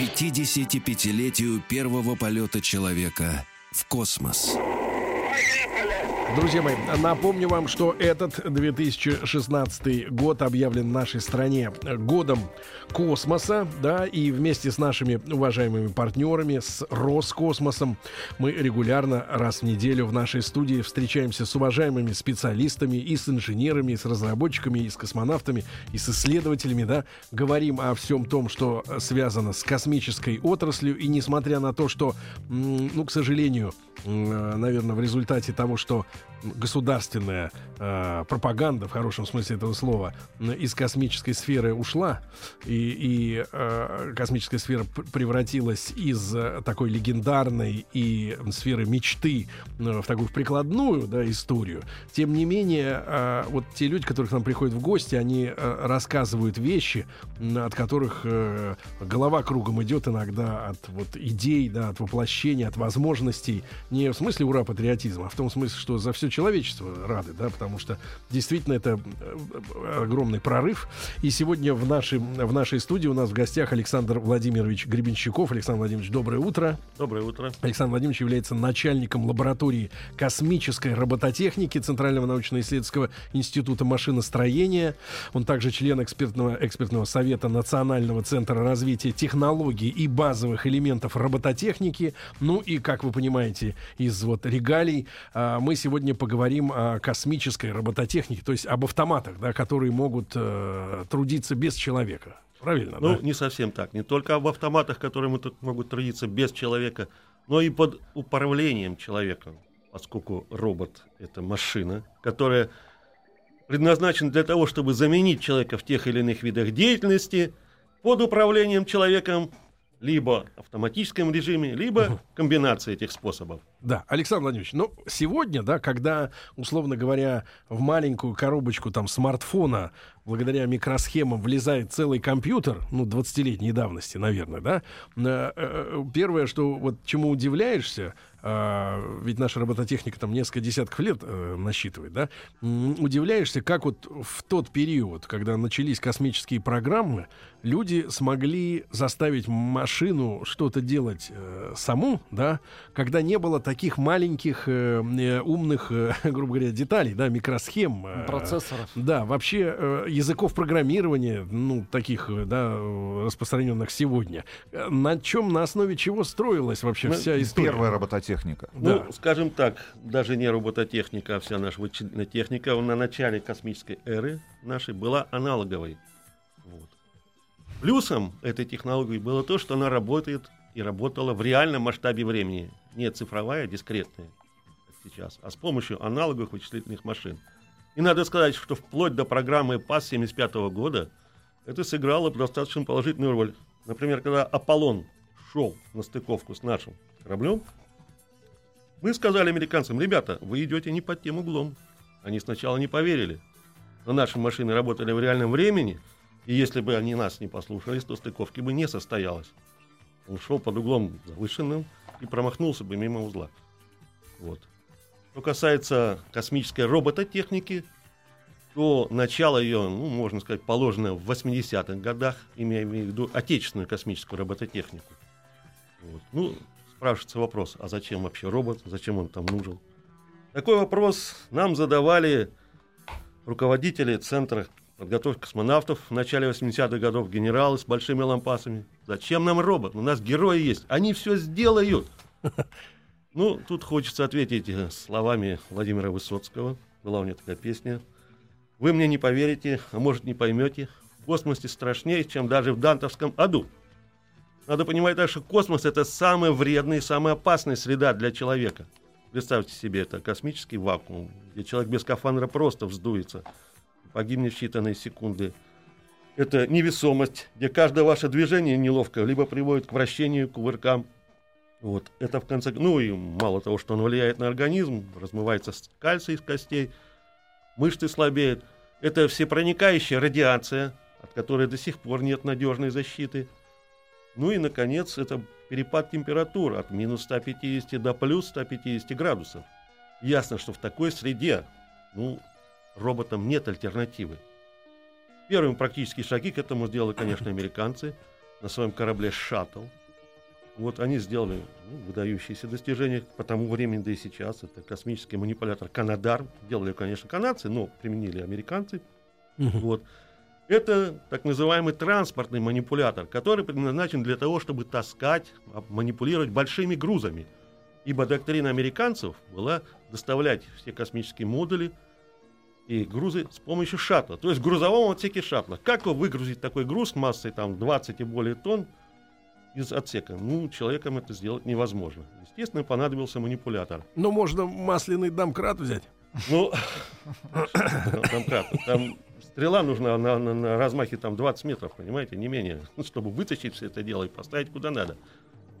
К 55-летию первого полета человека в космос. Друзья мои, напомню вам, что этот 2016 год объявлен нашей стране годом космоса, да, и вместе с нашими уважаемыми партнерами, с Роскосмосом, мы регулярно раз в неделю в нашей студии встречаемся с уважаемыми специалистами и с инженерами, и с разработчиками, и с космонавтами, и с исследователями, да, говорим о всем том, что связано с космической отраслью, и несмотря на то, что, ну, к сожалению, наверное, в результате того, что государственная э, пропаганда, в хорошем смысле этого слова, из космической сферы ушла, и, и э, космическая сфера превратилась из э, такой легендарной и сферы мечты э, в такую прикладную да, историю. Тем не менее, э, вот те люди, которые к нам приходят в гости, они э, рассказывают вещи, от которых э, голова кругом идет иногда от вот идей, да, от воплощения, от возможностей. Не в смысле ура патриотизма, а в том смысле, что за все человечество рады, да, потому что действительно это э, огромный прорыв. И сегодня в, нашей в нашей студии у нас в гостях Александр Владимирович Гребенщиков. Александр Владимирович, доброе утро. Доброе утро. Александр Владимирович является начальником лаборатории космической робототехники Центрального научно-исследовательского института машиностроения. Он также член экспертного, экспертного совета Национального центра развития технологий и базовых элементов робототехники. Ну и, как вы понимаете, из вот регалий а, мы сегодня поговорим о космической робототехнике, то есть об автоматах, да, которые могут э, трудиться без человека. Правильно? Ну, да? не совсем так. Не только об автоматах, которые могут трудиться без человека, но и под управлением человека, поскольку робот — это машина, которая предназначена для того, чтобы заменить человека в тех или иных видах деятельности, под управлением человеком либо автоматическом режиме, либо комбинация этих способов. Да, Александр Владимирович, ну, сегодня, да, когда, условно говоря, в маленькую коробочку там смартфона благодаря микросхемам влезает целый компьютер, ну, 20-летней давности, наверное, да, э, э, первое, что вот чему удивляешься, э, ведь наша робототехника там несколько десятков лет насчитывает, да, удивляешься, как вот в тот период, когда начались космические программы, люди смогли заставить машину что-то делать э, саму, да, когда не было таких маленьких э, э, умных, э, грубо говоря, деталей, да, микросхем. Э, Процессоров. Да, вообще э, языков программирования, ну, таких, э, да, распространенных сегодня. На чем, на основе чего строилась вообще ну, вся история? Первая робототехника. Ну, да. скажем так, даже не робототехника, а вся наша техника на начале космической эры нашей была аналоговой. Вот. Плюсом этой технологии было то, что она работает и работала в реальном масштабе времени не цифровая, а дискретная, как сейчас, а с помощью аналоговых вычислительных машин. И надо сказать, что вплоть до программы ПАС 75 года это сыграло достаточно положительную роль. Например, когда Аполлон шел на стыковку с нашим кораблем, мы сказали американцам, ребята, вы идете не под тем углом. Они сначала не поверили. Но наши машины работали в реальном времени, и если бы они нас не послушались, то стыковки бы не состоялось. Он шел под углом завышенным, и промахнулся бы мимо узла. Вот. Что касается космической робототехники, то начало ее, ну, можно сказать, положено в 80-х годах, имея в виду отечественную космическую робототехнику. Вот. Ну, спрашивается вопрос, а зачем вообще робот, зачем он там нужен? Такой вопрос нам задавали руководители Центра подготовки космонавтов в начале 80-х годов, генералы с большими лампасами. Зачем нам робот? У нас герои есть. Они все сделают. Ну, тут хочется ответить э, словами Владимира Высоцкого. Была у него такая песня. Вы мне не поверите, а может не поймете. В космосе страшнее, чем даже в Дантовском аду. Надо понимать так, что космос это самая вредная и самая опасная среда для человека. Представьте себе, это космический вакуум, где человек без скафандра просто вздуется, погибнет в считанные секунды. Это невесомость, где каждое ваше движение неловко, либо приводит к вращению, к кувыркам, Вот. Это в конце... Ну и мало того, что он влияет на организм, размывается кальций из костей, мышцы слабеют. Это всепроникающая радиация, от которой до сих пор нет надежной защиты. Ну и, наконец, это перепад температур от минус 150 до плюс 150 градусов. Ясно, что в такой среде ну, роботам нет альтернативы. Первыми практические шаги к этому сделали, конечно, американцы на своем корабле «Шаттл». Вот они сделали ну, выдающиеся достижения по тому времени, да и сейчас. Это космический манипулятор «Канадар». Делали, конечно, канадцы, но применили американцы. Вот. Это так называемый транспортный манипулятор, который предназначен для того, чтобы таскать, манипулировать большими грузами. Ибо доктрина американцев была доставлять все космические модули и грузы с помощью шаттла, то есть в грузовом отсеке шаттла. Как выгрузить такой груз массой там 20 и более тонн из отсека? Ну, человеком это сделать невозможно. Естественно, понадобился манипулятор. Но можно масляный домкрат взять. Ну, домкрат. Там стрела нужна на, на, на размахе там 20 метров, понимаете, не менее, чтобы вытащить все это дело и поставить куда надо.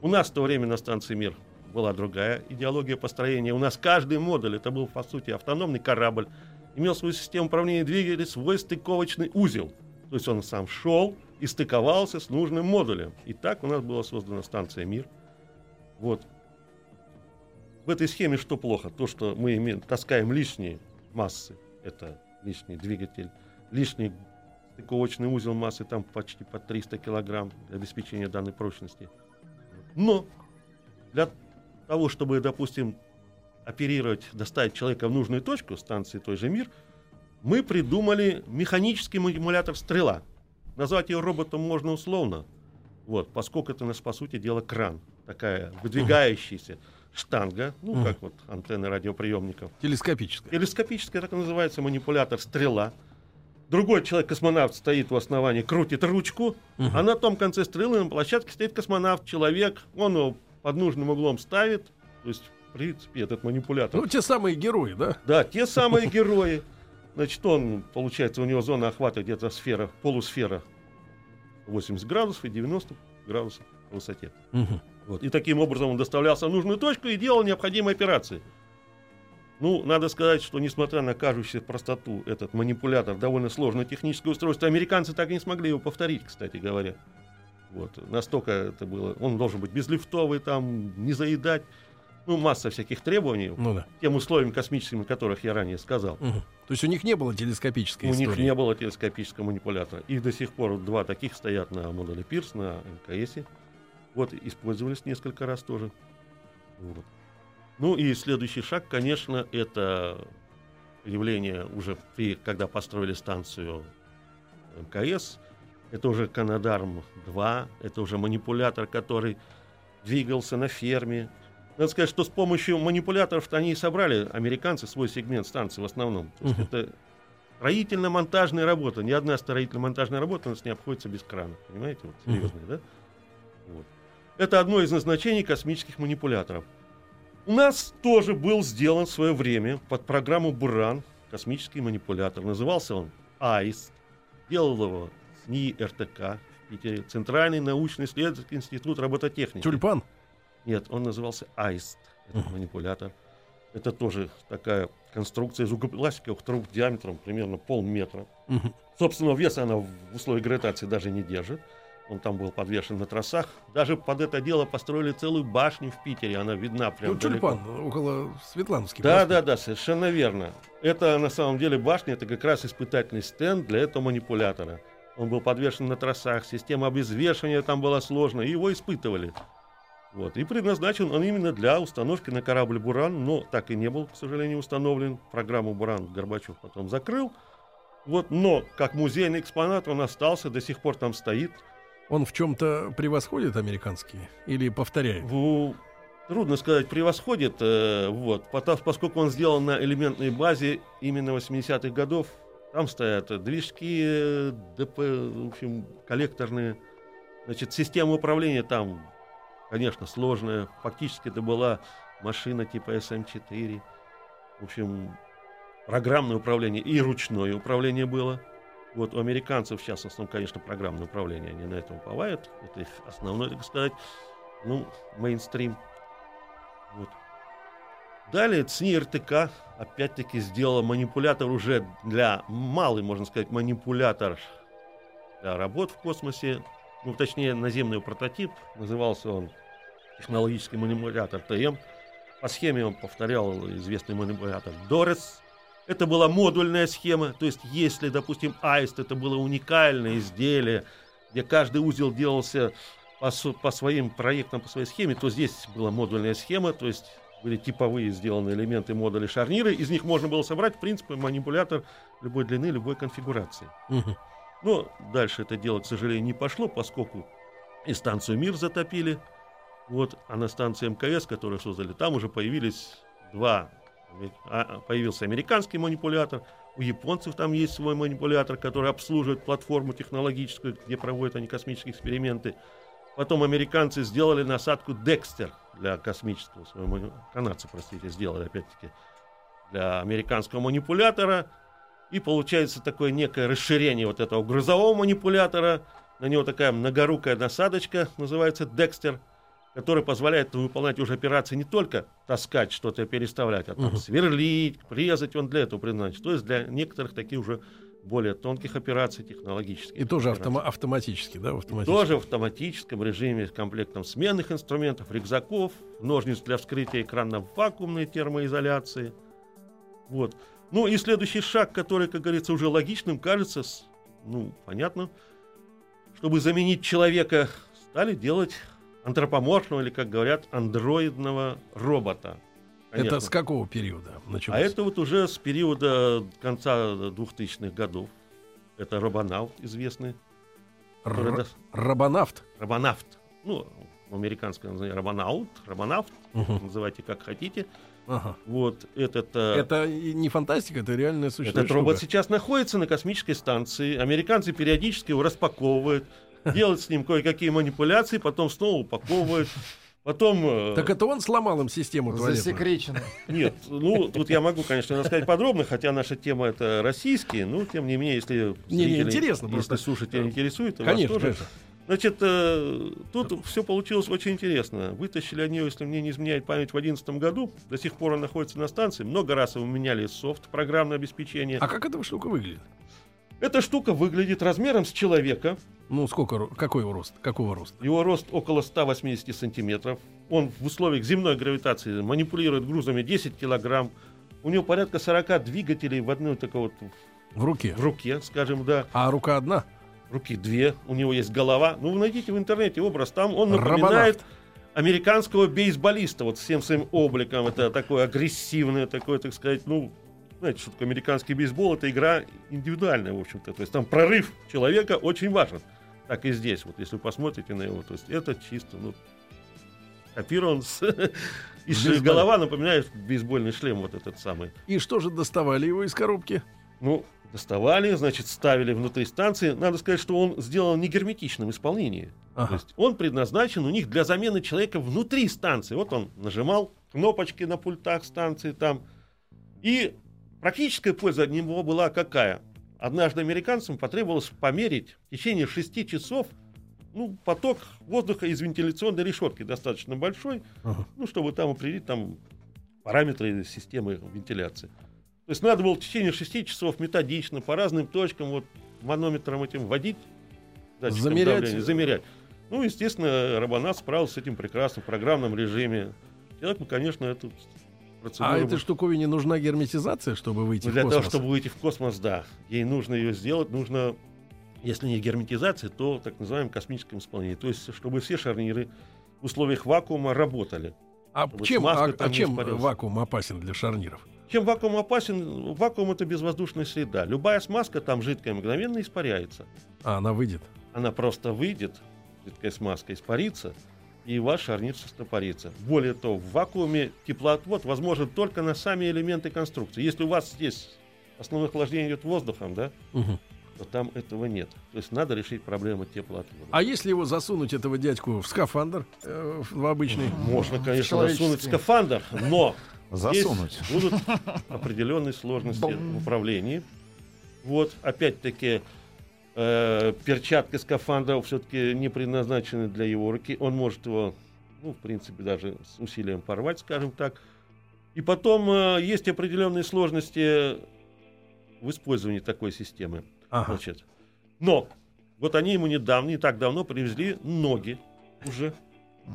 У нас в то время на станции «Мир» была другая идеология построения. У нас каждый модуль, это был, по сути, автономный корабль, имел свою систему управления двигателя, свой стыковочный узел. То есть он сам шел и стыковался с нужным модулем. И так у нас была создана станция «Мир». Вот. В этой схеме что плохо? То, что мы имеем, таскаем лишние массы. Это лишний двигатель, лишний стыковочный узел массы, там почти по 300 килограмм для обеспечения данной прочности. Но для того, чтобы, допустим, оперировать, доставить человека в нужную точку станции той же «Мир», мы придумали механический манипулятор «Стрела». Назвать ее роботом можно условно, вот, поскольку это, по сути дела, кран, такая выдвигающаяся штанга, ну, uh как вот антенны радиоприемников. Телескопическая. Телескопическая, так называется, манипулятор «Стрела». Другой человек-космонавт стоит у основания, крутит ручку, uh а на том конце стрелы на площадке стоит космонавт, человек, он его под нужным углом ставит, то есть в принципе, этот манипулятор. Ну, те самые герои, да? Да, те самые герои. Значит, он, получается, у него зона охвата где-то сфера, полусфера 80 градусов и 90 градусов по высоте. Угу. Вот. И таким образом он доставлялся в нужную точку и делал необходимые операции. Ну, надо сказать, что несмотря на кажущуюся простоту, этот манипулятор довольно сложное техническое устройство, американцы так и не смогли его повторить, кстати говоря. Вот. Настолько это было. Он должен быть безлифтовый, там, не заедать ну, масса всяких требований, ну, да. тем условиям космическим, о которых я ранее сказал. Угу. То есть у них не было телескопической у истории? У них не было телескопического манипулятора. Их до сих пор два таких стоят на модуле Пирс, на МКС. Вот, использовались несколько раз тоже. Вот. Ну и следующий шаг, конечно, это появление уже при, когда построили станцию МКС, это уже Канадарм-2, это уже манипулятор, который двигался на ферме, надо сказать, что с помощью манипуляторов они и собрали, американцы, свой сегмент станции в основном. То есть uh-huh. это строительно-монтажная работа. Ни одна строительно-монтажная работа у нас не обходится без крана. Понимаете? Вот, серьезная, uh-huh. да? Вот. Это одно из назначений космических манипуляторов. У нас тоже был сделан в свое время под программу «Буран» космический манипулятор. Назывался он АИС. Делал его СНИ РТК в Питере. Центральный научно-исследовательский институт робототехники. Тюльпан? Нет, он назывался Аист, этот uh-huh. манипулятор. Это тоже такая конструкция из углопластиковых труб диаметром примерно полметра. Uh-huh. Собственного веса она в условиях гравитации даже не держит. Он там был подвешен на тросах. Даже под это дело построили целую башню в Питере. Она видна прямо ну, далеко. Тюльпан, около Светлановских. Да, да, да, совершенно верно. Это на самом деле башня, это как раз испытательный стенд для этого манипулятора. Он был подвешен на тросах, система обезвешивания там была сложная, и его испытывали. Вот. И предназначен он именно для установки на корабль «Буран», но так и не был, к сожалению, установлен. Программу «Буран» Горбачев потом закрыл. Вот, но как музейный экспонат он остался, до сих пор там стоит. Он в чем-то превосходит американские или повторяет? В, трудно сказать, превосходит, э, вот, поскольку он сделан на элементной базе именно 80-х годов. Там стоят движки, э, ДП, в общем, коллекторные. Значит, система управления там конечно, сложная. Фактически это была машина типа SM4. В общем, программное управление и ручное управление было. Вот у американцев сейчас в основном, конечно, программное управление, они на этом уповают. Это их основной, так сказать, ну, мейнстрим. Вот. Далее ЦНИ РТК опять-таки сделала манипулятор уже для малый, можно сказать, манипулятор для работ в космосе. Ну, точнее, наземный прототип. Назывался он технологический манипулятор ТМ. По схеме он повторял известный манипулятор Дорес. Это была модульная схема, то есть если, допустим, Аист это было уникальное изделие, где каждый узел делался по, по своим проектам, по своей схеме, то здесь была модульная схема, то есть были типовые сделаны элементы модуля шарниры, из них можно было собрать, в принципе, манипулятор любой длины, любой конфигурации. Угу. Но дальше это дело, к сожалению, не пошло, поскольку и станцию «Мир» затопили, вот, а на станции МКС, которую создали, там уже появились два появился американский манипулятор, у японцев там есть свой манипулятор, который обслуживает платформу технологическую, где проводят они космические эксперименты. Потом американцы сделали насадку Декстер для космического своего, канадцы, простите, сделали опять-таки для американского манипулятора. И получается такое некое расширение вот этого грузового манипулятора. На него такая многорукая насадочка, называется Декстер который позволяет выполнять уже операции не только таскать что-то переставлять, а там угу. сверлить, презать, он для этого предназначен. То есть для некоторых таких уже более тонких операций технологических. И тоже автома- автоматически, да? В автоматическом. тоже в автоматическом режиме с комплектом сменных инструментов, рюкзаков, ножниц для вскрытия экрана вакуумной термоизоляции. Вот. Ну и следующий шаг, который, как говорится, уже логичным кажется, ну, понятно, чтобы заменить человека, стали делать антропоморфного или, как говорят, андроидного робота. Конечно. Это с какого периода началось? А это вот уже с периода конца 2000-х годов. Это робонавт известный. Р- робонавт? Робонавт. Ну, американское название робонаут, робонавт, угу. называйте как хотите. Ага. Вот этот. Э, это не фантастика, это реальная существующая Этот робот сейчас находится на космической станции. Американцы периодически его распаковывают делать с ним кое-какие манипуляции, потом снова упаковывают. Потом... Э, так это он сломал им систему туалетную? Засекречено. Нет, ну, тут я могу, конечно, рассказать подробно, хотя наша тема это российские, ну, тем не менее, если... Не, не, интересно если просто. слушатели интересует, то конечно, вас тоже... Конечно. Значит, э, тут все получилось очень интересно. Вытащили они если мне не изменяет память, в 2011 году. До сих пор он находится на станции. Много раз его меняли софт, программное обеспечение. А как эта штука выглядит? Эта штука выглядит размером с человека. Ну, сколько, какой его рост? Какого роста? Его рост около 180 сантиметров. Он в условиях земной гравитации манипулирует грузами 10 килограмм. У него порядка 40 двигателей в одной такой вот... В руке? В руке, скажем, да. А рука одна? Руки две. У него есть голова. Ну, вы найдите в интернете образ. Там он напоминает... Робонавт американского бейсболиста вот всем своим обликом. Это такой агрессивный, такой, так сказать, ну, знаете, что такое американский бейсбол, это игра индивидуальная, в общем-то. То есть там прорыв человека очень важен. Так и здесь, вот если вы посмотрите на его, то есть это чисто, ну, копирован с... И голова напоминает бейсбольный шлем вот этот самый. И что же доставали его из коробки? Ну, доставали, значит, ставили внутри станции. Надо сказать, что он сделан не герметичном исполнении. Ага. То есть он предназначен у них для замены человека внутри станции. Вот он нажимал кнопочки на пультах станции там. И Практическая польза от него была какая? Однажды американцам потребовалось померить в течение 6 часов ну, поток воздуха из вентиляционной решетки достаточно большой, ага. ну, чтобы там определить там параметры системы вентиляции. То есть надо было в течение 6 часов методично по разным точкам вот манометром этим водить, замерять. Давления, замерять. Ну, естественно, Робонат справился с этим прекрасно в программном режиме. Человек, конечно, эту процедура. А этой штуковине нужна герметизация, чтобы выйти ну, для в космос? Для того, чтобы выйти в космос, да. Ей нужно ее сделать, нужно, если не герметизация, то так называемое космическое исполнение. То есть, чтобы все шарниры в условиях вакуума работали. А чем, а, а чем вакуум опасен для шарниров? Чем вакуум опасен? Вакуум это безвоздушная среда. Любая смазка там жидкая мгновенно испаряется. А она выйдет? Она просто выйдет, жидкая смазка испарится, и ваш шарнир стопорится. Более того, в вакууме теплоотвод возможен только на сами элементы конструкции. Если у вас здесь основное охлаждение идет воздухом, да, угу. то там этого нет. То есть надо решить проблему теплоотвода. А если его засунуть, этого дядьку, в скафандр, э, в обычный? Можно, конечно, засунуть в скафандр, но засунуть. будут определенные сложности в управлении. Вот, опять-таки, э, перчатки скафандра все-таки не предназначены для его руки. Он может его ну, в принципе, даже с усилием порвать, скажем так. И потом э, есть определенные сложности в использовании такой системы. Ага. Значит, но вот они ему недавно, не так давно привезли ноги уже.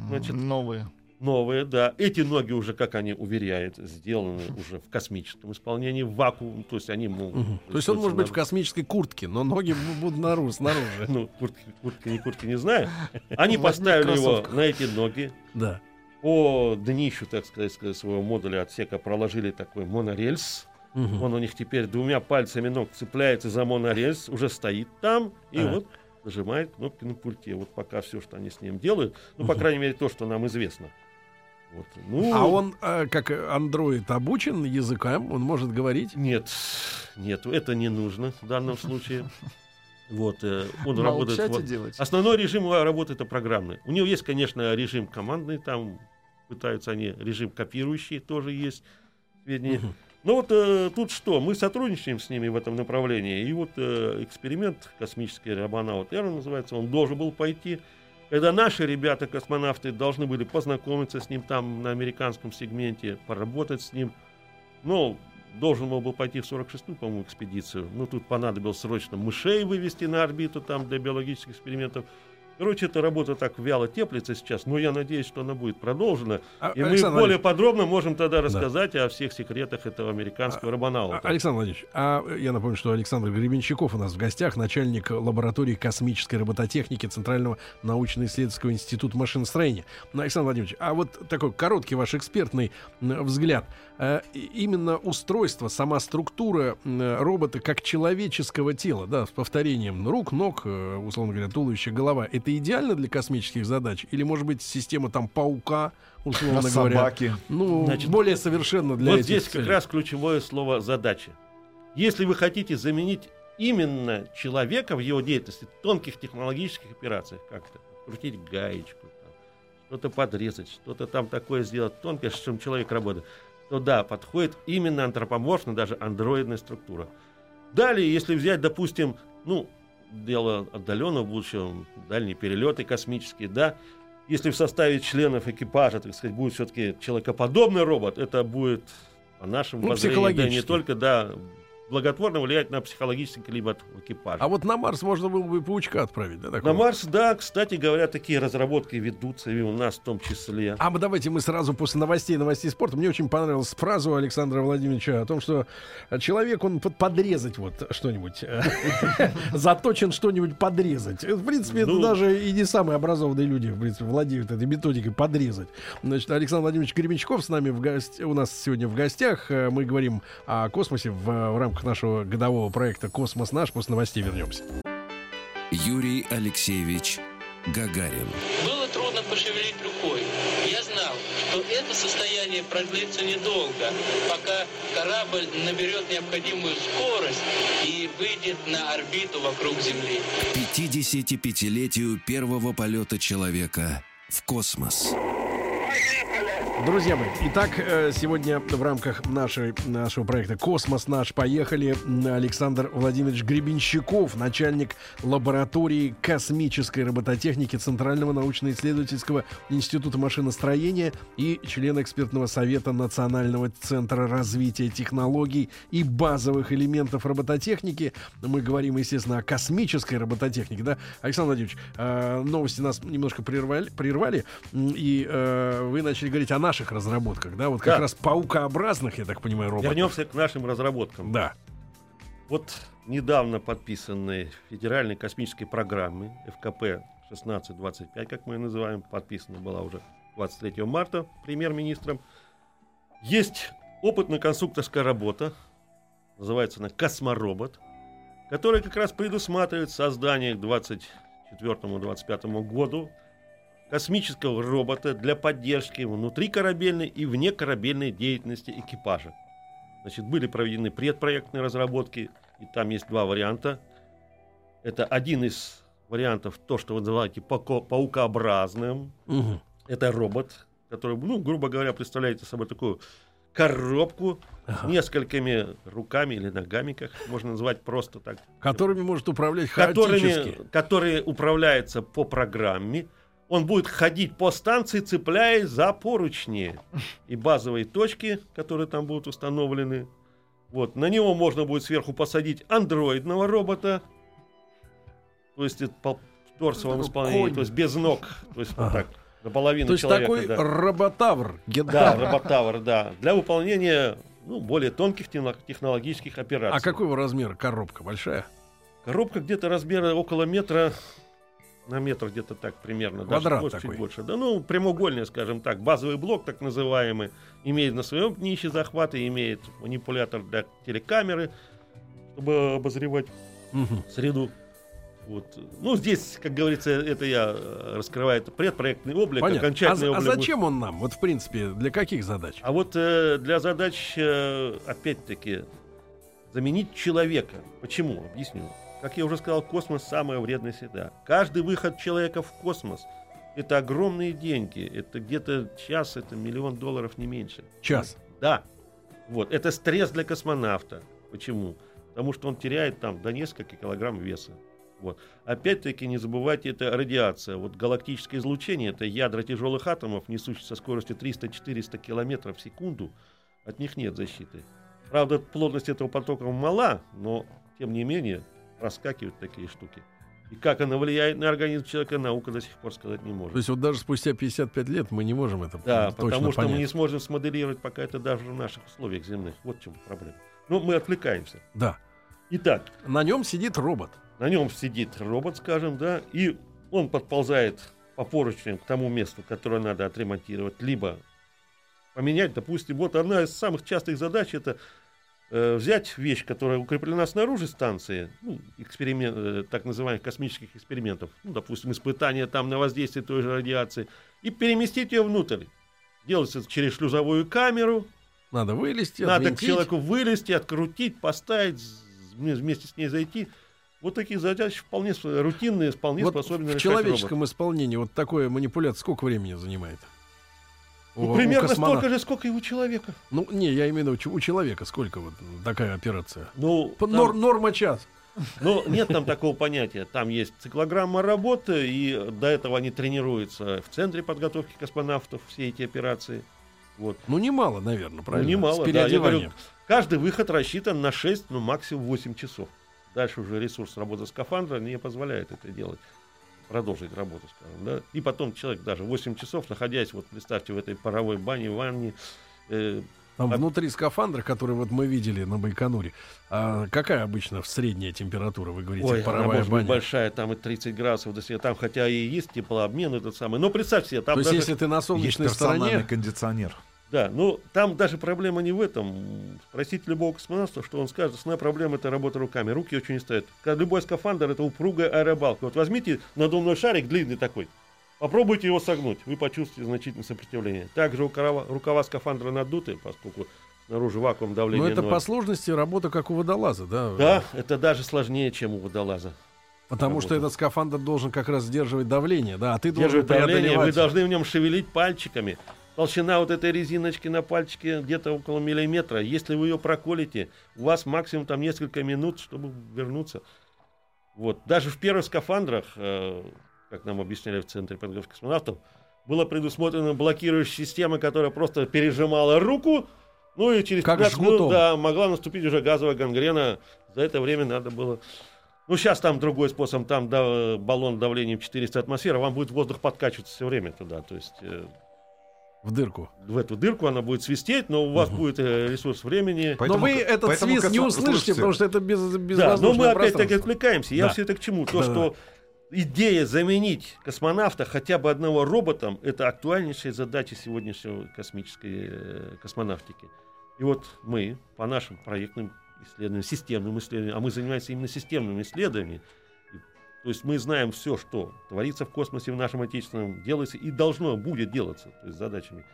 Значит, Новые. Новые, да. Эти ноги уже, как они уверяют, сделаны уже в космическом исполнении, в вакуум. То есть они могут... Мгм. То есть он может быть в космической куртке, но ноги бу- будут наружу, снаружи. Ну, куртки, куртки, не куртки, не знаю. Они поставили его на эти ноги. Да. По днищу, так сказать, своего модуля отсека проложили такой монорельс. Он у них теперь двумя пальцами ног цепляется за монорельс, уже стоит там и вот нажимает кнопки на пульте. Вот пока все, что они с ним делают, ну, по крайней мере, то, что нам известно. Вот. Ну, А он, э, как андроид, обучен языкам? Он может говорить? Нет, нет, это не нужно в данном случае. Вот, э, он Молчать работает... вот- делать. Основной режим его работы это программный. У него есть, конечно, режим командный, там пытаются они, режим копирующий тоже есть сведения. Мгм. Но вот э, тут что, мы сотрудничаем с ними в этом направлении, и вот э, эксперимент космический Робонаут Эра называется, он должен был пойти, когда наши ребята, космонавты, должны были познакомиться с ним там на американском сегменте, поработать с ним. Но должен был бы пойти в 46-ю, по-моему, экспедицию. Ну, тут понадобилось срочно мышей вывести на орбиту там для биологических экспериментов. Короче, эта работа так вяло теплится сейчас, но я надеюсь, что она будет продолжена. А, И мы Александр более Владимирович, подробно можем тогда рассказать о всех секретах этого американского а, робонаута. Александр Владимирович, а я напомню, что Александр Гребенщиков у нас в гостях, начальник лаборатории космической робототехники Центрального научно-исследовательского института машиностроения. Ну, Александр Владимирович, а вот такой короткий ваш экспертный взгляд. Э, Именно устройство, сама структура робота как человеческого тела, да, с повторением рук, ног, э, условно говоря, туловище, голова, это идеально для космических задач? Или, может быть, система там паука, условно говоря? собаки. Ну, Значит, более совершенно для вот этих здесь как целей. раз ключевое слово задача. Если вы хотите заменить именно человека в его деятельности, тонких технологических операциях, как-то крутить гаечку, что-то подрезать, что-то там такое сделать тонкое, с чем человек работает, то да, подходит именно антропоморфная, даже андроидная структура. Далее, если взять, допустим, ну, дело отдаленного будущего, дальние перелеты космические, да, если в составе членов экипажа, так сказать, будет все-таки человекоподобный робот, это будет по нашим Ну, воззрениям, да, не только, да, благотворно влиять на психологический климат экипажа. А вот на Марс можно было бы и паучка отправить, да? на такого? Марс, да, кстати говоря, такие разработки ведутся и у нас в том числе. А мы давайте мы сразу после новостей, новостей спорта. Мне очень понравилась фраза Александра Владимировича о том, что человек, он под- подрезать вот что-нибудь, э, заточен что-нибудь подрезать. Э, В принципе, это Ну. даже и не самые образованные люди, в принципе, владеют этой методикой подрезать. Значит, Александр Владимирович Гребенщиков с нами в гость... у нас сегодня в гостях. Э, Мы говорим о космосе в, в рамках нашего годового проекта «Космос наш». После новостей вернемся. Юрий Алексеевич Гагарин. Было трудно пошевелить рукой. Я знал, что это состояние продлится недолго, пока корабль наберет необходимую скорость и выйдет на орбиту вокруг Земли. К 55-летию первого полета человека в космос. Друзья мои, итак, э, сегодня в рамках нашей, нашего проекта «Космос наш» поехали Александр Владимирович Гребенщиков, начальник лаборатории космической робототехники Центрального научно-исследовательского института машиностроения и член экспертного совета Национального центра развития технологий и базовых элементов робототехники. Мы говорим, естественно, о космической робототехнике. Да? Александр Владимирович, э, новости нас немножко прервали, прервали и э, вы начали говорить о наших разработках, да, вот как Да. раз паукообразных, я так понимаю, роботов. Вернемся к нашим разработкам. Да. Вот недавно подписанной федеральной космической программе ФКП 1625, как мы ее называем, подписана была уже 23 марта премьер-министром. Есть опытно-конструкторская работа, называется она «Косморобот», которая как раз предусматривает создание к 2024-2025 году космического робота для поддержки внутрикорабельной и внекорабельной деятельности экипажа. Значит, были проведены предпроектные разработки, и там есть два варианта. Это один из вариантов, то, что вы называете пауко- паукообразным. Мгм. Это робот, который, ну, грубо говоря, представляет собой такую коробку с несколькими руками или ногами, как можно назвать просто так, Которыми может управлять хаотически. которыми, которые управляются по программе. Он будет ходить по станции, цепляясь за поручни. И базовые точки, которые там будут установлены. Вот, на него можно будет сверху посадить андроидного робота. То есть это по торсовом исполнении, конь. то есть без ног. То есть вот так, наполовину То есть человека. такой да. роботавр, Да, гендавр. роботавр, да. Для выполнения ну, более тонких техно- технологических операций. А какого размера коробка? Большая? Коробка где-то размера около метра на метр где-то так примерно. даже Квадрат больше, чуть такой. больше. Да, ну, прямоугольный, скажем так. Базовый блок, так называемый, имеет на своем днище захваты, имеет манипулятор для телекамеры, чтобы обозревать Мгм. среду. Вот. Ну, здесь, как говорится, это я э, раскрываю это предпроектный облик, Понятно. А, окончательный а облик. будет. зачем он нам? Вот, в принципе, для каких задач? А вот э, для задач, э, опять-таки, заменить человека. Почему? Объясню. Как я уже сказал, космос самая вредная среда. Каждый выход человека в космос это огромные деньги. Это где-то час, это миллион долларов, не меньше. Час. Да. Вот. Это стресс для космонавта. Почему? Потому что он теряет там до нескольких килограмм веса. Вот. Опять-таки не забывайте, это радиация. Вот галактическое излучение, это ядра тяжелых атомов, несущие со скоростью 300-400 километров в секунду. От них нет защиты. Правда, плотность этого потока мала, но тем не менее проскакивают такие штуки. И как она влияет на организм человека, наука до сих пор сказать не может. То есть вот даже спустя 55 лет мы не можем это Да, точно потому что мы понять. не сможем смоделировать пока это даже в наших условиях земных. Вот в чем проблема. Ну, мы отвлекаемся. Да. Итак, На нем сидит робот. на нем сидит робот, скажем, да, и он подползает по поручням к тому месту, которое надо отремонтировать, либо поменять, допустим, вот одна из самых частых задач это э, взять вещь, которая укреплена снаружи станции, ну, эксперимент, э, так называемых космических экспериментов, ну, допустим, испытания там на воздействие той же радиации, и переместить ее внутрь. Делается через шлюзовую камеру, Надо вылезти, надо к отвинтить. человеку вылезти, открутить, поставить, вместе с ней зайти. Вот такие задачи вполне с- рутинные, вполне Вот способны в человеческом исполнении вот такое манипуляция сколько времени занимает? Ну, У- у примерно космонавта. столько же, сколько и у человека. Ну, не, я имею в виду, у человека сколько вот такая операция? Ну, По- там- нор- норма час. ну, нет там такого понятия. Там есть циклограмма работы, и до этого они тренируются в центре подготовки космонавтов, все эти операции. Вот. Ну, немало, наверное, правильно? немало, С да, я говорю, Каждый выход рассчитан на 6, ну максимум 8 часов. Дальше уже ресурс работы скафандра не позволяет это делать. Продолжить работу, скажем. Да? И потом человек даже 8 часов, находясь, вот представьте, в этой паровой бане, ванне, э, Там А- внутри скафандра, который вот мы видели на Байконуре, а какая обычно средняя температура, вы говорите, ой, она паровая может быть баня? большая, там и 30 градусов до света, там хотя и есть теплообмен этот самый. Но представьте себе, там То есть, даже... если ты на Есть солнечной персональный стороне, кондиционер. Да, ну там даже проблема не в этом. Спросите любого космонавта, что он скажет. Основная проблема это работа руками. Руки очень не стоят. Любой скафандр это упругая аэробалка. Вот возьмите надувной шарик длинный такой. Попробуйте его согнуть, вы почувствуете значительное сопротивление. Также рукава, рукава скафандра надуты, поскольку снаружи вакуум давления. это ноль. по сложности работа как у водолаза, да? Да, это даже сложнее, чем у водолаза. Потому что работа. этот скафандр должен как раз сдерживать давление, да, а ты должен давление, вы должны в нем шевелить пальчиками. Толщина вот этой резиночки на пальчике где-то около миллиметра. Если вы ее проколите, у вас максимум там несколько минут, чтобы вернуться. Вот. Даже в первых скафандрах, э, как нам объясняли в Центре подготовки космонавтов, была предусмотрена блокирующая система, которая просто пережимала руку, ну и через Как 15 минут да, могла наступить уже газовая гангрена. За это время надо было... Ну, сейчас там другой способ, там да, баллон давлением 400 атмосфер, а вам будет воздух подкачиваться все время туда. То есть э, В дырку. в эту дырку она будет свистеть, но у вас будет э, ресурс времени. Поэтому- Но вы этот поэтому свист не услышите, потому что это без, Да, но мы опять-таки пространство. отвлекаемся. Я Да. все это к чему? То, Да-да-да. что идея заменить космонавта хотя бы одного роботом, это актуальнейшая задача сегодняшнего космической э, космонавтики. И вот мы по нашим проектным исследованиям, системным исследованиям, а мы занимаемся именно системными исследованиями, то есть мы знаем все, что творится в космосе в нашем отечественном, делается и должно будет делаться, то есть задачами,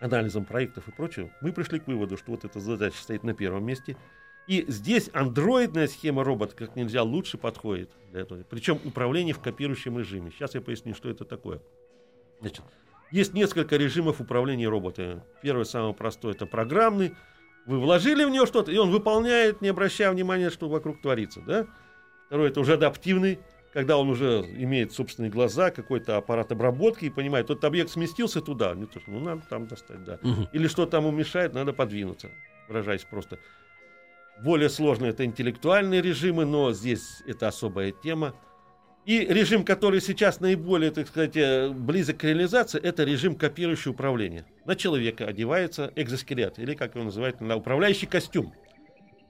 анализом проектов и прочего, мы пришли к выводу, что вот эта задача стоит на первом месте. И здесь андроидная схема робота как нельзя лучше подходит для этого. Причем управление в копирующем режиме. Сейчас я поясню, что это такое. Значит, есть несколько режимов управления роботами. Первый, самый простой, это программный. Вы вложили в него что-то, и он выполняет, не обращая внимания, что вокруг творится. Да? Второй, это уже адаптивный. когда он уже имеет собственные глаза, какой-то аппарат обработки и понимает, тот объект сместился туда, не то, что, ну, надо там достать, да. Мгм. Или что там ему мешает, надо подвинуться, выражаясь просто. Более сложно это интеллектуальные режимы, но здесь это особая тема. И режим, который сейчас наиболее, так сказать, э, близок к реализации, это режим копирующего управления. На человека одевается экзоскелет, или как его называют, на управляющий костюм.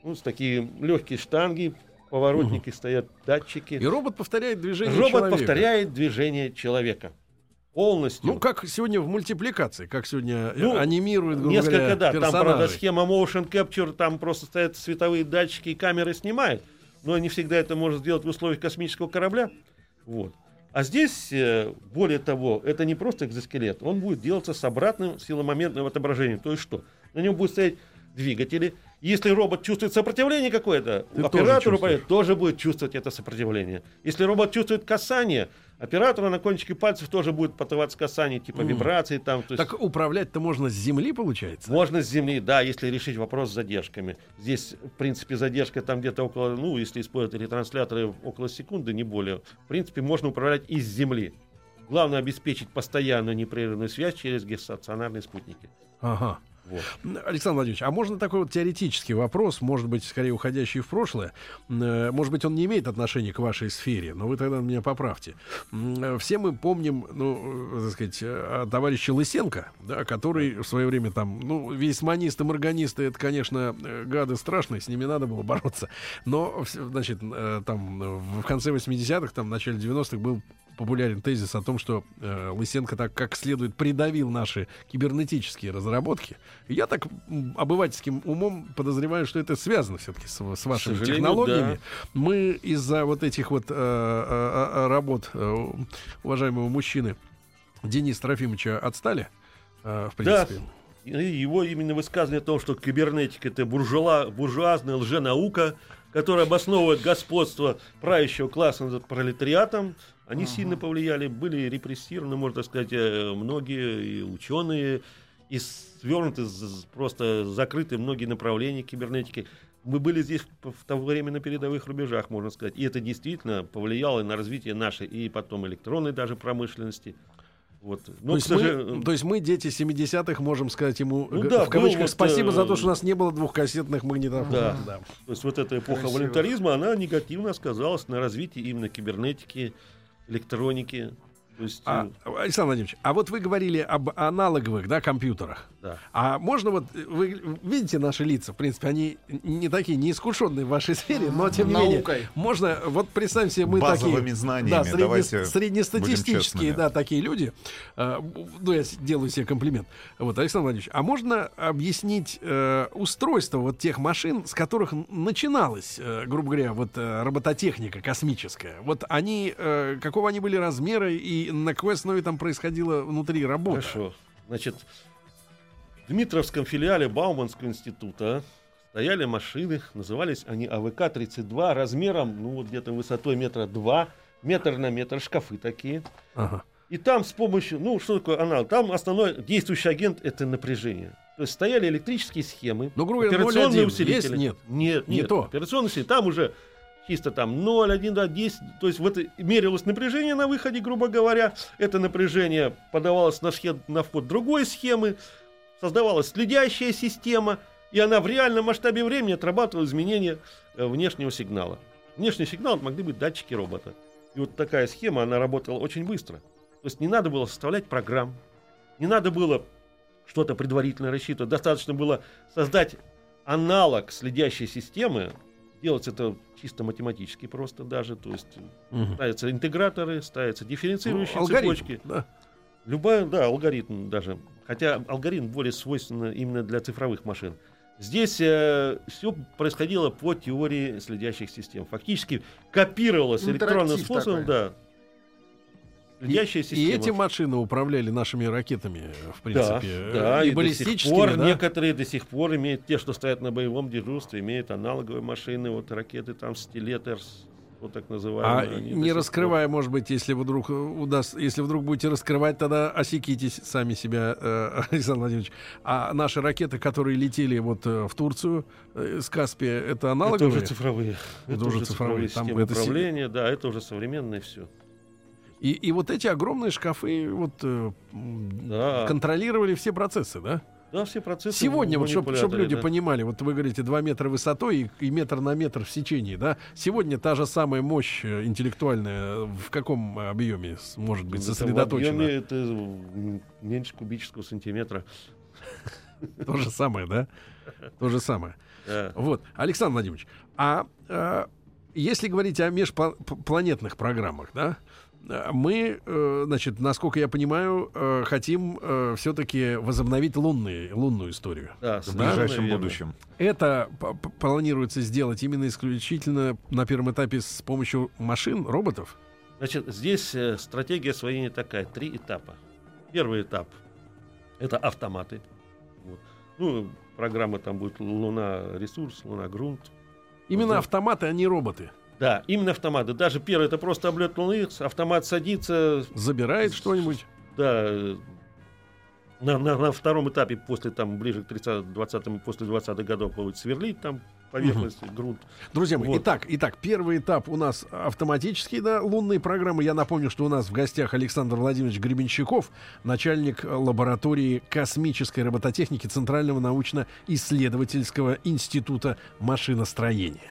Ну, с такие легкие штанги, поворотники стоят, датчики. И робот повторяет движение Робот человека. повторяет движение человека. Полностью. Ну, как сегодня в мультипликации, как сегодня э, Ну, анимируют, грубо Несколько, говоря, да. Там, правда, персонажей. схема motion capture, там просто стоят световые датчики и камеры снимают. Но не всегда это можно сделать в условиях космического корабля. Вот. А здесь, э, более того, это не просто экзоскелет. Он будет делаться с обратным силомоментным отображением. То есть что? На нем будут стоять двигатели. Если робот чувствует сопротивление какое-то, Ты тоже оператору чувствуешь. тоже будет чувствовать это сопротивление. Если робот чувствует касание, оператору на кончике пальцев тоже будет подаваться касание, типа Мгм. вибрации. Там, то есть- Так управлять-то можно с земли, получается? можно с земли, да, если решить вопрос с задержками. Здесь, в принципе, задержка там где-то около, ну, если использовать ретрансляторы, около секунды, не более. В принципе, можно управлять из земли. Главное обеспечить постоянную непрерывную связь через геостационарные спутники. Ага. Вот. Александр Владимирович, а можно такой вот теоретический вопрос, может быть, скорее уходящий в прошлое? Э, Может быть, он не имеет отношения к вашей сфере, но вы тогда меня поправьте. Э, Все мы помним, ну, э, так сказать, товарища Лысенко, да, который в свое время там, ну, весьманисты, морганисты, это, конечно, гады страшные, с ними надо было бороться. Но, значит, там в конце 80-х, там, в начале 90-х был популярен тезис о том, что э, Лысенко так как следует придавил наши кибернетические разработки. Я так обывательским умом подозреваю, что это связано все-таки с, с вашими технологиями. Мы из-за вот этих вот э, э, э, работ э, уважаемого мужчины Дениса Трофимовича отстали, э, в Да. принципе. И его именно высказывание о том, что кибернетика это буржуа, буржуазная лженаука, которая обосновывает господство правящего класса над пролетариатом, они сильно повлияли, были репрессированы, можно сказать, э, многие и ученые, и свернуты, просто закрыты многие направления кибернетики. Мы были здесь в в то время на передовых рубежах, можно сказать. И это действительно повлияло на развитие нашей и потом электронной даже промышленности. Вот. Но, то, есть сожалению- мы, то есть мы, дети 70-х, можем сказать ему Ну г- да, в кавычках вот, спасибо за то, э, что у нас не было двухкассетных магнитофонов. Да. То есть вот эта эпоха Красиво. волюнтаризма, она негативно сказалась на развитии именно кибернетики, электроники. То есть, А, э, Александр Владимирович, а вот вы говорили об аналоговых да, компьютерах. да. А можно вот, э, вы видите наши лица, в принципе, они не такие, не искушенные в вашей сфере, но тем не менее, можно, вот представим себе, мы Базовыми такие, знаниями, да, средне- давайте среднестатистические, да, такие люди, э, ну, я делаю себе комплимент. Вот, Александр Владимирович, а можно объяснить э, устройство вот тех машин, с которых начиналась, э, грубо говоря, вот э, робототехника космическая? Вот они, э, какого они были размера и на какой основе там происходила внутри работа? Хорошо. Значит, в Дмитровском филиале Бауманского института стояли машины, назывались они АВК-32, размером, ну, вот где-то высотой метра два, метр на метр, шкафы такие. Ага. И там с помощью, ну, что такое аналог? Там основной действующий агент — это напряжение. То есть стояли электрические схемы, Ну, грубо операционные 0,1 усилители. есть? Нет. Нет, Не нет. то. Операционные усилители. Там уже чисто там 0, 1, 2, 10. То есть вот и мерилось напряжение на выходе, грубо говоря. Это напряжение подавалось на, схед, на вход другой схемы. Создавалась следящая система. И она в реальном масштабе времени отрабатывала изменения э, внешнего сигнала. Внешний сигнал это могли быть датчики робота. И вот такая схема, она работала очень быстро. То есть не надо было составлять программ, не надо было что-то предварительно рассчитывать. Достаточно было создать аналог следящей системы. Делать это чисто математически просто даже. То есть Мгм. ставятся интеграторы, ставятся дифференцирующие Ну, алгоритм, цепочки. да. Любая, да, алгоритм даже. Хотя алгоритм более свойственно именно для цифровых машин. Здесь все происходило по теории следящих систем. Фактически копировалось электронным способом, такой. да. Следящая И система. эти машины управляли нашими ракетами, в Да, принципе, да, и, и, до сих баллистическими, пор да? некоторые до сих пор имеют, те, что стоят на боевом дежурстве, имеют аналоговые машины, вот ракеты там Стилет, вот так называемые. А не раскрывая, может быть, если вдруг удаст, если вдруг будете раскрывать, тогда осекитесь сами себя, э, Александр Владимирович. А наши ракеты, которые летели вот э, в Турцию э, с Каспия, это пор- Это аналоговые? уже цифровые. Это уже цифровые, там системы это управления, да, это уже современное все. И, и вот эти огромные шкафы вот э, Да. контролировали все процессы, да? Да, все процессы. Сегодня, вот чтобы манипуляторы, люди да. понимали, вот вы говорите 2 метра высотой и, и метр на метр в сечении, да? Сегодня та же самая мощь э, интеллектуальная в каком объеме может быть Это в сосредоточена? объеме это меньше кубического сантиметра. То же самое, да? То же самое. Вот, Александр Владимирович, а э, если говорить о межпланетных программах, да, э, мы, э, значит, насколько я понимаю, э, хотим все-таки возобновить лунные, лунную историю. Да, В ближайшем верно. будущем. Это планируется сделать именно исключительно на первом этапе с помощью машин, роботов? Значит, здесь э, стратегия освоения такая, три этапа. Первый этап – это автоматы. Вот. Ну, программа там будет Луна ресурс, Луна грунт. Именно Да. автоматы, а не роботы. Да, именно автоматы. Даже первый это просто облет Луны, автомат садится, Забирает что-нибудь? да, э, на, на- на втором этапе, после там ближе к 30-20 после 20-х годов будет сверлить там поверхность, грунт. Друзья мои, Вот. итак, итак, первый этап у нас автоматические, да, лунные программы. Я напомню, что у нас в гостях Александр Владимирович Гребенщиков, начальник э, лаборатории космической робототехники Центрального научно-исследовательского института машиностроения.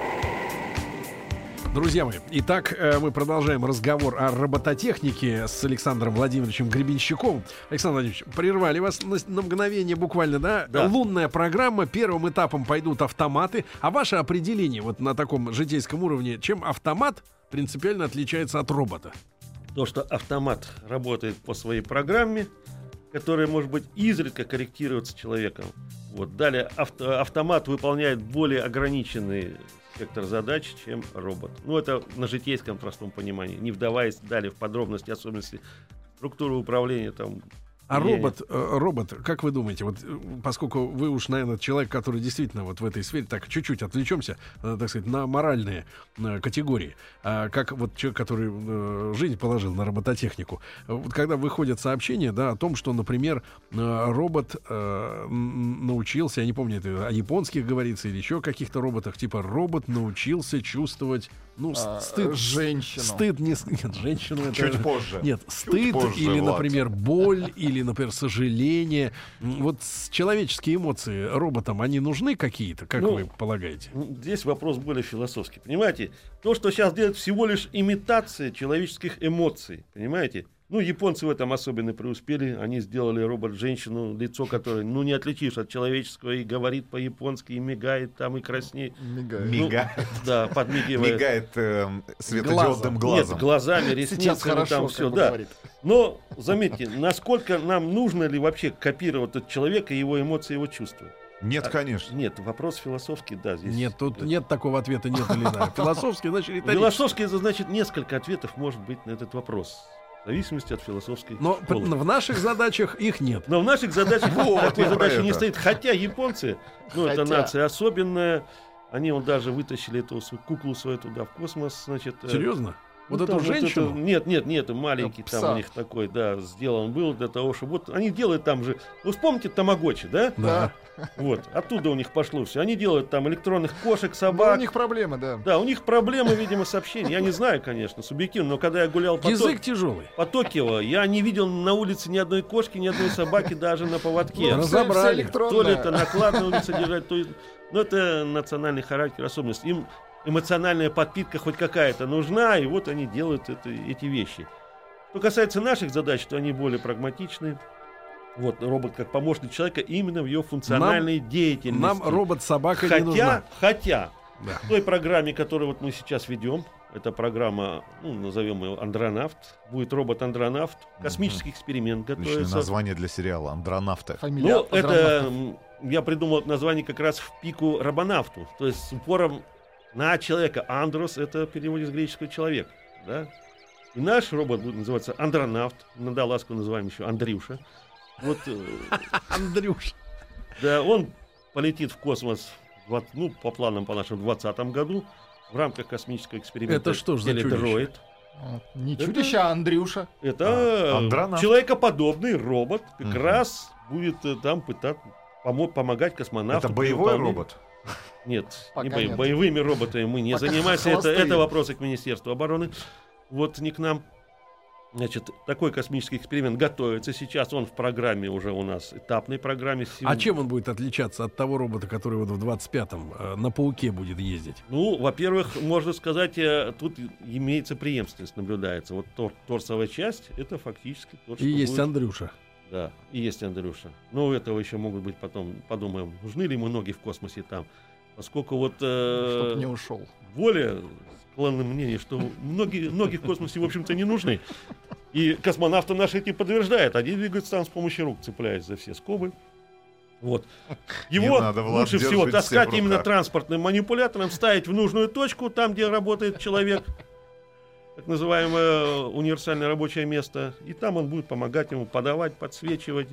Друзья мои, итак, э, мы продолжаем разговор о робототехнике с Александром Владимировичем Гребенщиковым. Александр Владимирович, прервали вас на, на мгновение буквально, да? Да. Лунная программа, первым этапом пойдут автоматы. А ваше определение вот на таком житейском уровне, чем автомат принципиально отличается от робота? То, что автомат работает по своей программе, которая может быть изредка корректироваться человеком. Вот. Далее авто- автомат выполняет более ограниченный спектр задач, чем робот. Ну, это на житейском простом понимании, не вдаваясь далее в подробности, особенности структуры управления там. А влияния. робот, э, робот, как вы думаете, вот э, поскольку вы уж, наверное, человек, который действительно вот в этой сфере, так чуть-чуть отвлечемся, э, так сказать, на моральные категории, А как вот человек, который жизнь положил на робототехнику, вот когда выходят сообщения, да, о том, что, например, робот научился, я не помню, это о японских говорится или еще о каких-то роботах, типа робот научился чувствовать, ну, А, стыд, женщину. стыд не, нет, женщину это Чуть позже. нет, стыд позже, или, Влад. например, боль или, например, сожаление. Вот человеческие эмоции роботам, они нужны какие-то, как Ну, вы полагаете? Здесь вопрос более философский. Понимаете, то, что сейчас делают, всего лишь имитация человеческих эмоций. Понимаете? Ну, японцы в этом особенно преуспели. Они сделали робот-женщину, лицо которое, ну, не отличишь от человеческого, и говорит по-японски, и мигает там, и краснеет. Мигает. Ну, Мигает. Да, подмигивает. Мигает эм, светодиодным глазом. Нет, глазами, ресницами, Сейчас хорошо, там все, да. говорит. Но заметьте, насколько нам нужно ли вообще копировать от человека его эмоции, его чувства? Нет, конечно. Нет, вопрос философский, да, здесь. Нет, тут да. нет такого ответа, нет или да. Философский, значит, риторический. Философский, это значит несколько ответов может быть на этот вопрос. В зависимости от философской Но школы. в наших задачах их нет. Но в наших задачах такой задачи не стоит. Хотя японцы, ну это нация особенная, они вот даже вытащили эту куклу свою туда в космос, значит. э, Ну, Вот там эту женщину? это- нет, нет, нет, маленький Пса. там у них такой, да, сделан был для того, чтобы вот они делают там же, вы вспомните Тамагочи, да? Да. Вот, оттуда у них пошло все. Они делают там электронных кошек, Ну, собак. у них проблемы, да. Да, у них проблемы, видимо, с общением. Я не знаю, конечно, субъективно, но когда я гулял по, Язык Ток- тяжелый. по Токио, я не видел на улице ни одной кошки, ни одной собаки даже на поводке. Ну, разобрали. То ли это наклад на улице держать, то... Но это национальный характер, особенность. Им эмоциональная подпитка хоть какая-то нужна, и вот они делают это, эти вещи. Что касается наших задач, то они более прагматичны. Вот робот как помощник человека именно в ее функциональной деятельности. Нам робот-собака не нужна. Хотя, хотя, Да. в той программе, которую вот мы сейчас ведем, это программа, ну, назовем ее Андронавт, будет робот-андронавт, космический эксперимент Отличное готовится. название для сериала «Андронавты». Фамилия Ну, это я придумал это название как раз в пику робонавту, то есть с упором на человека. Андрос это переводе с греческого человек, да? И наш робот будет называться андронавт, иногда ласково называем еще Андрюша. Вот, э, Андрюш. да, он полетит в космос, ну, по планам по нашим, в 2020 году в рамках космического эксперимента. Это что ж за. Вот. Не Это- чудище, а Андрюша. Это А, человекоподобный робот, как Мгм. раз будет э, там пытаться помо- помогать космонавту. Это боевой робот? Нет, Пока не бои- нет. боевыми роботами мы не Пока занимаемся. Это, это вопросы к Министерству обороны. Вот не к нам. Значит, такой космический эксперимент готовится сейчас. Он в программе уже у нас, этапной программе. А чем он будет отличаться от того робота, который вот в 25-м э, на пауке будет ездить? Ну, во-первых, можно сказать, э, тут имеется преемственность, наблюдается. Вот тор- торсовая часть, это фактически то, что И есть будет- Андрюша. Да, и есть Андрюша. Но у этого еще могут быть потом, подумаем, нужны ли ему ноги в космосе там. Поскольку вот э, Чтоб не ушел. более склонны мнение, что ноги, ноги в космосе, в общем-то, не нужны. И космонавты наши этим подтверждают. Они двигаются там с помощью рук, цепляясь за все скобы. Вот. Его надо, Влад, лучше всего таскать именно транспортным манипулятором, ставить в нужную точку, там, где работает человек, так называемое универсальное рабочее место. И там он будет помогать ему подавать, подсвечивать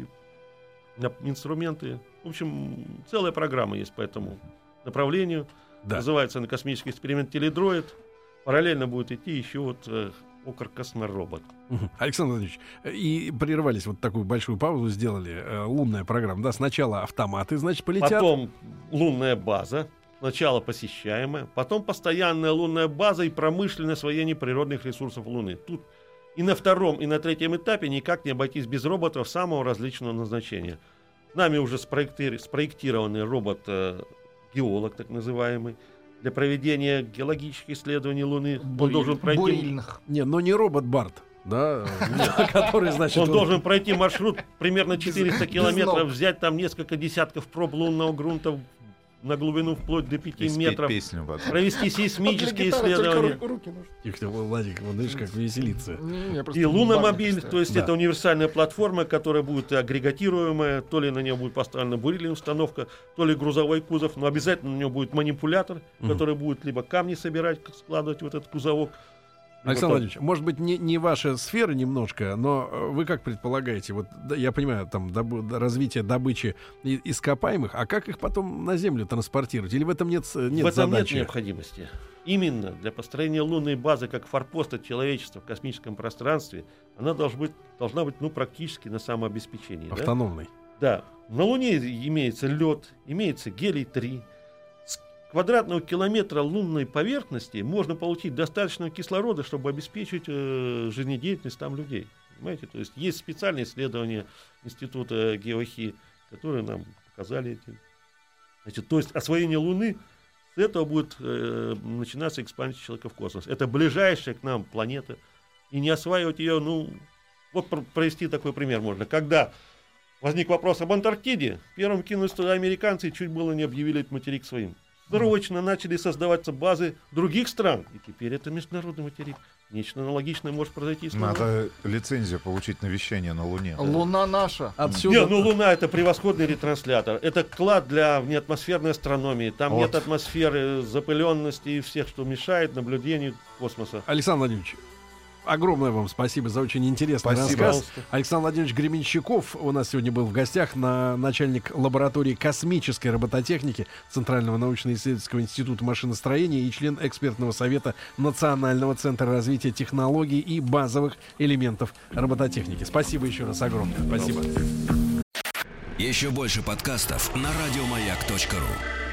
инструменты. В общем, целая программа есть по этому направлению. Да. Называется на космический эксперимент Теледроид. Параллельно будет идти еще вот э, окр Косморобот. Александр Владимирович, э, и прервались, вот такую большую паузу сделали, э, лунная программа, да, сначала автоматы, значит, полетят. Потом лунная база, сначала посещаемая, потом постоянная лунная база и промышленное освоение природных ресурсов Луны. Тут и на втором, и на третьем этапе никак не обойтись без роботов самого различного назначения. Нами уже спроекти- спроектированный робот-геолог, так называемый, для проведения геологических исследований Луны. Он Буриль- должен пройти Бурильных. Не, но не робот Барт, да, который, значит, Он должен пройти маршрут примерно 400 без километров, взять там несколько десятков проб лунного грунта на глубину вплоть до 5 И спеть метров, песню потом. провести Для сейсмические исследования. руки. Тихо, Владик, вот видишь, как веселится. Не, И луномобиль, то есть Да. это универсальная платформа, которая будет агрегатируемая, то ли на нее будет поставлена бурильная установка, то ли грузовой кузов, но обязательно на нее будет манипулятор, Мгм. который будет либо камни собирать, складывать в этот кузовок. Либо Александр Владимирович, может быть, не, не ваша сфера немножко, но э, вы как предполагаете, вот да, я понимаю, там да, развитие добычи ископаемых, а как их потом на Землю транспортировать? Или в этом нет, с- нет в этом задачи? нет необходимости. Именно для построения лунной базы как форпоста человечества в космическом пространстве она должна быть, должна быть ну, практически на самообеспечении. да? Автономный. Да, на Луне имеется лед, имеется гелий-3. Квадратного километра лунной поверхности можно получить достаточно кислорода, чтобы обеспечить э, жизнедеятельность там людей. Понимаете? То есть есть специальные исследования Института геохи, которые нам показали эти. Значит, то есть освоение Луны с этого будет э, начинаться экспансия человека в космос. Это ближайшая к нам планета. И не осваивать ее, ну, вот пр- провести такой пример можно. Когда возник вопрос об Антарктиде, первым кинулись туда американцы и чуть было не объявили этот материк своим. Срочно начали создаваться базы других стран. И теперь это международный материк. Нечто аналогичное может произойти с Луной. Надо лицензию получить на вещание на Луне. Луна наша. Отсюда... Не, ну Луна это превосходный ретранслятор. Это клад для внеатмосферной астрономии. Там Вот. нет атмосферы, запыленности и всех, что мешает наблюдению космоса. Александр Владимирович, огромное вам спасибо за очень интересный Спасибо. рассказ. Пожалуйста. Александр Владимирович Гременщиков у нас сегодня был в гостях, на начальник лаборатории космической робототехники Центрального научно-исследовательского института машиностроения и член экспертного совета Национального центра развития технологий и базовых элементов робототехники. Спасибо еще раз огромное. Спасибо. Еще больше подкастов на радиомаяк.ру.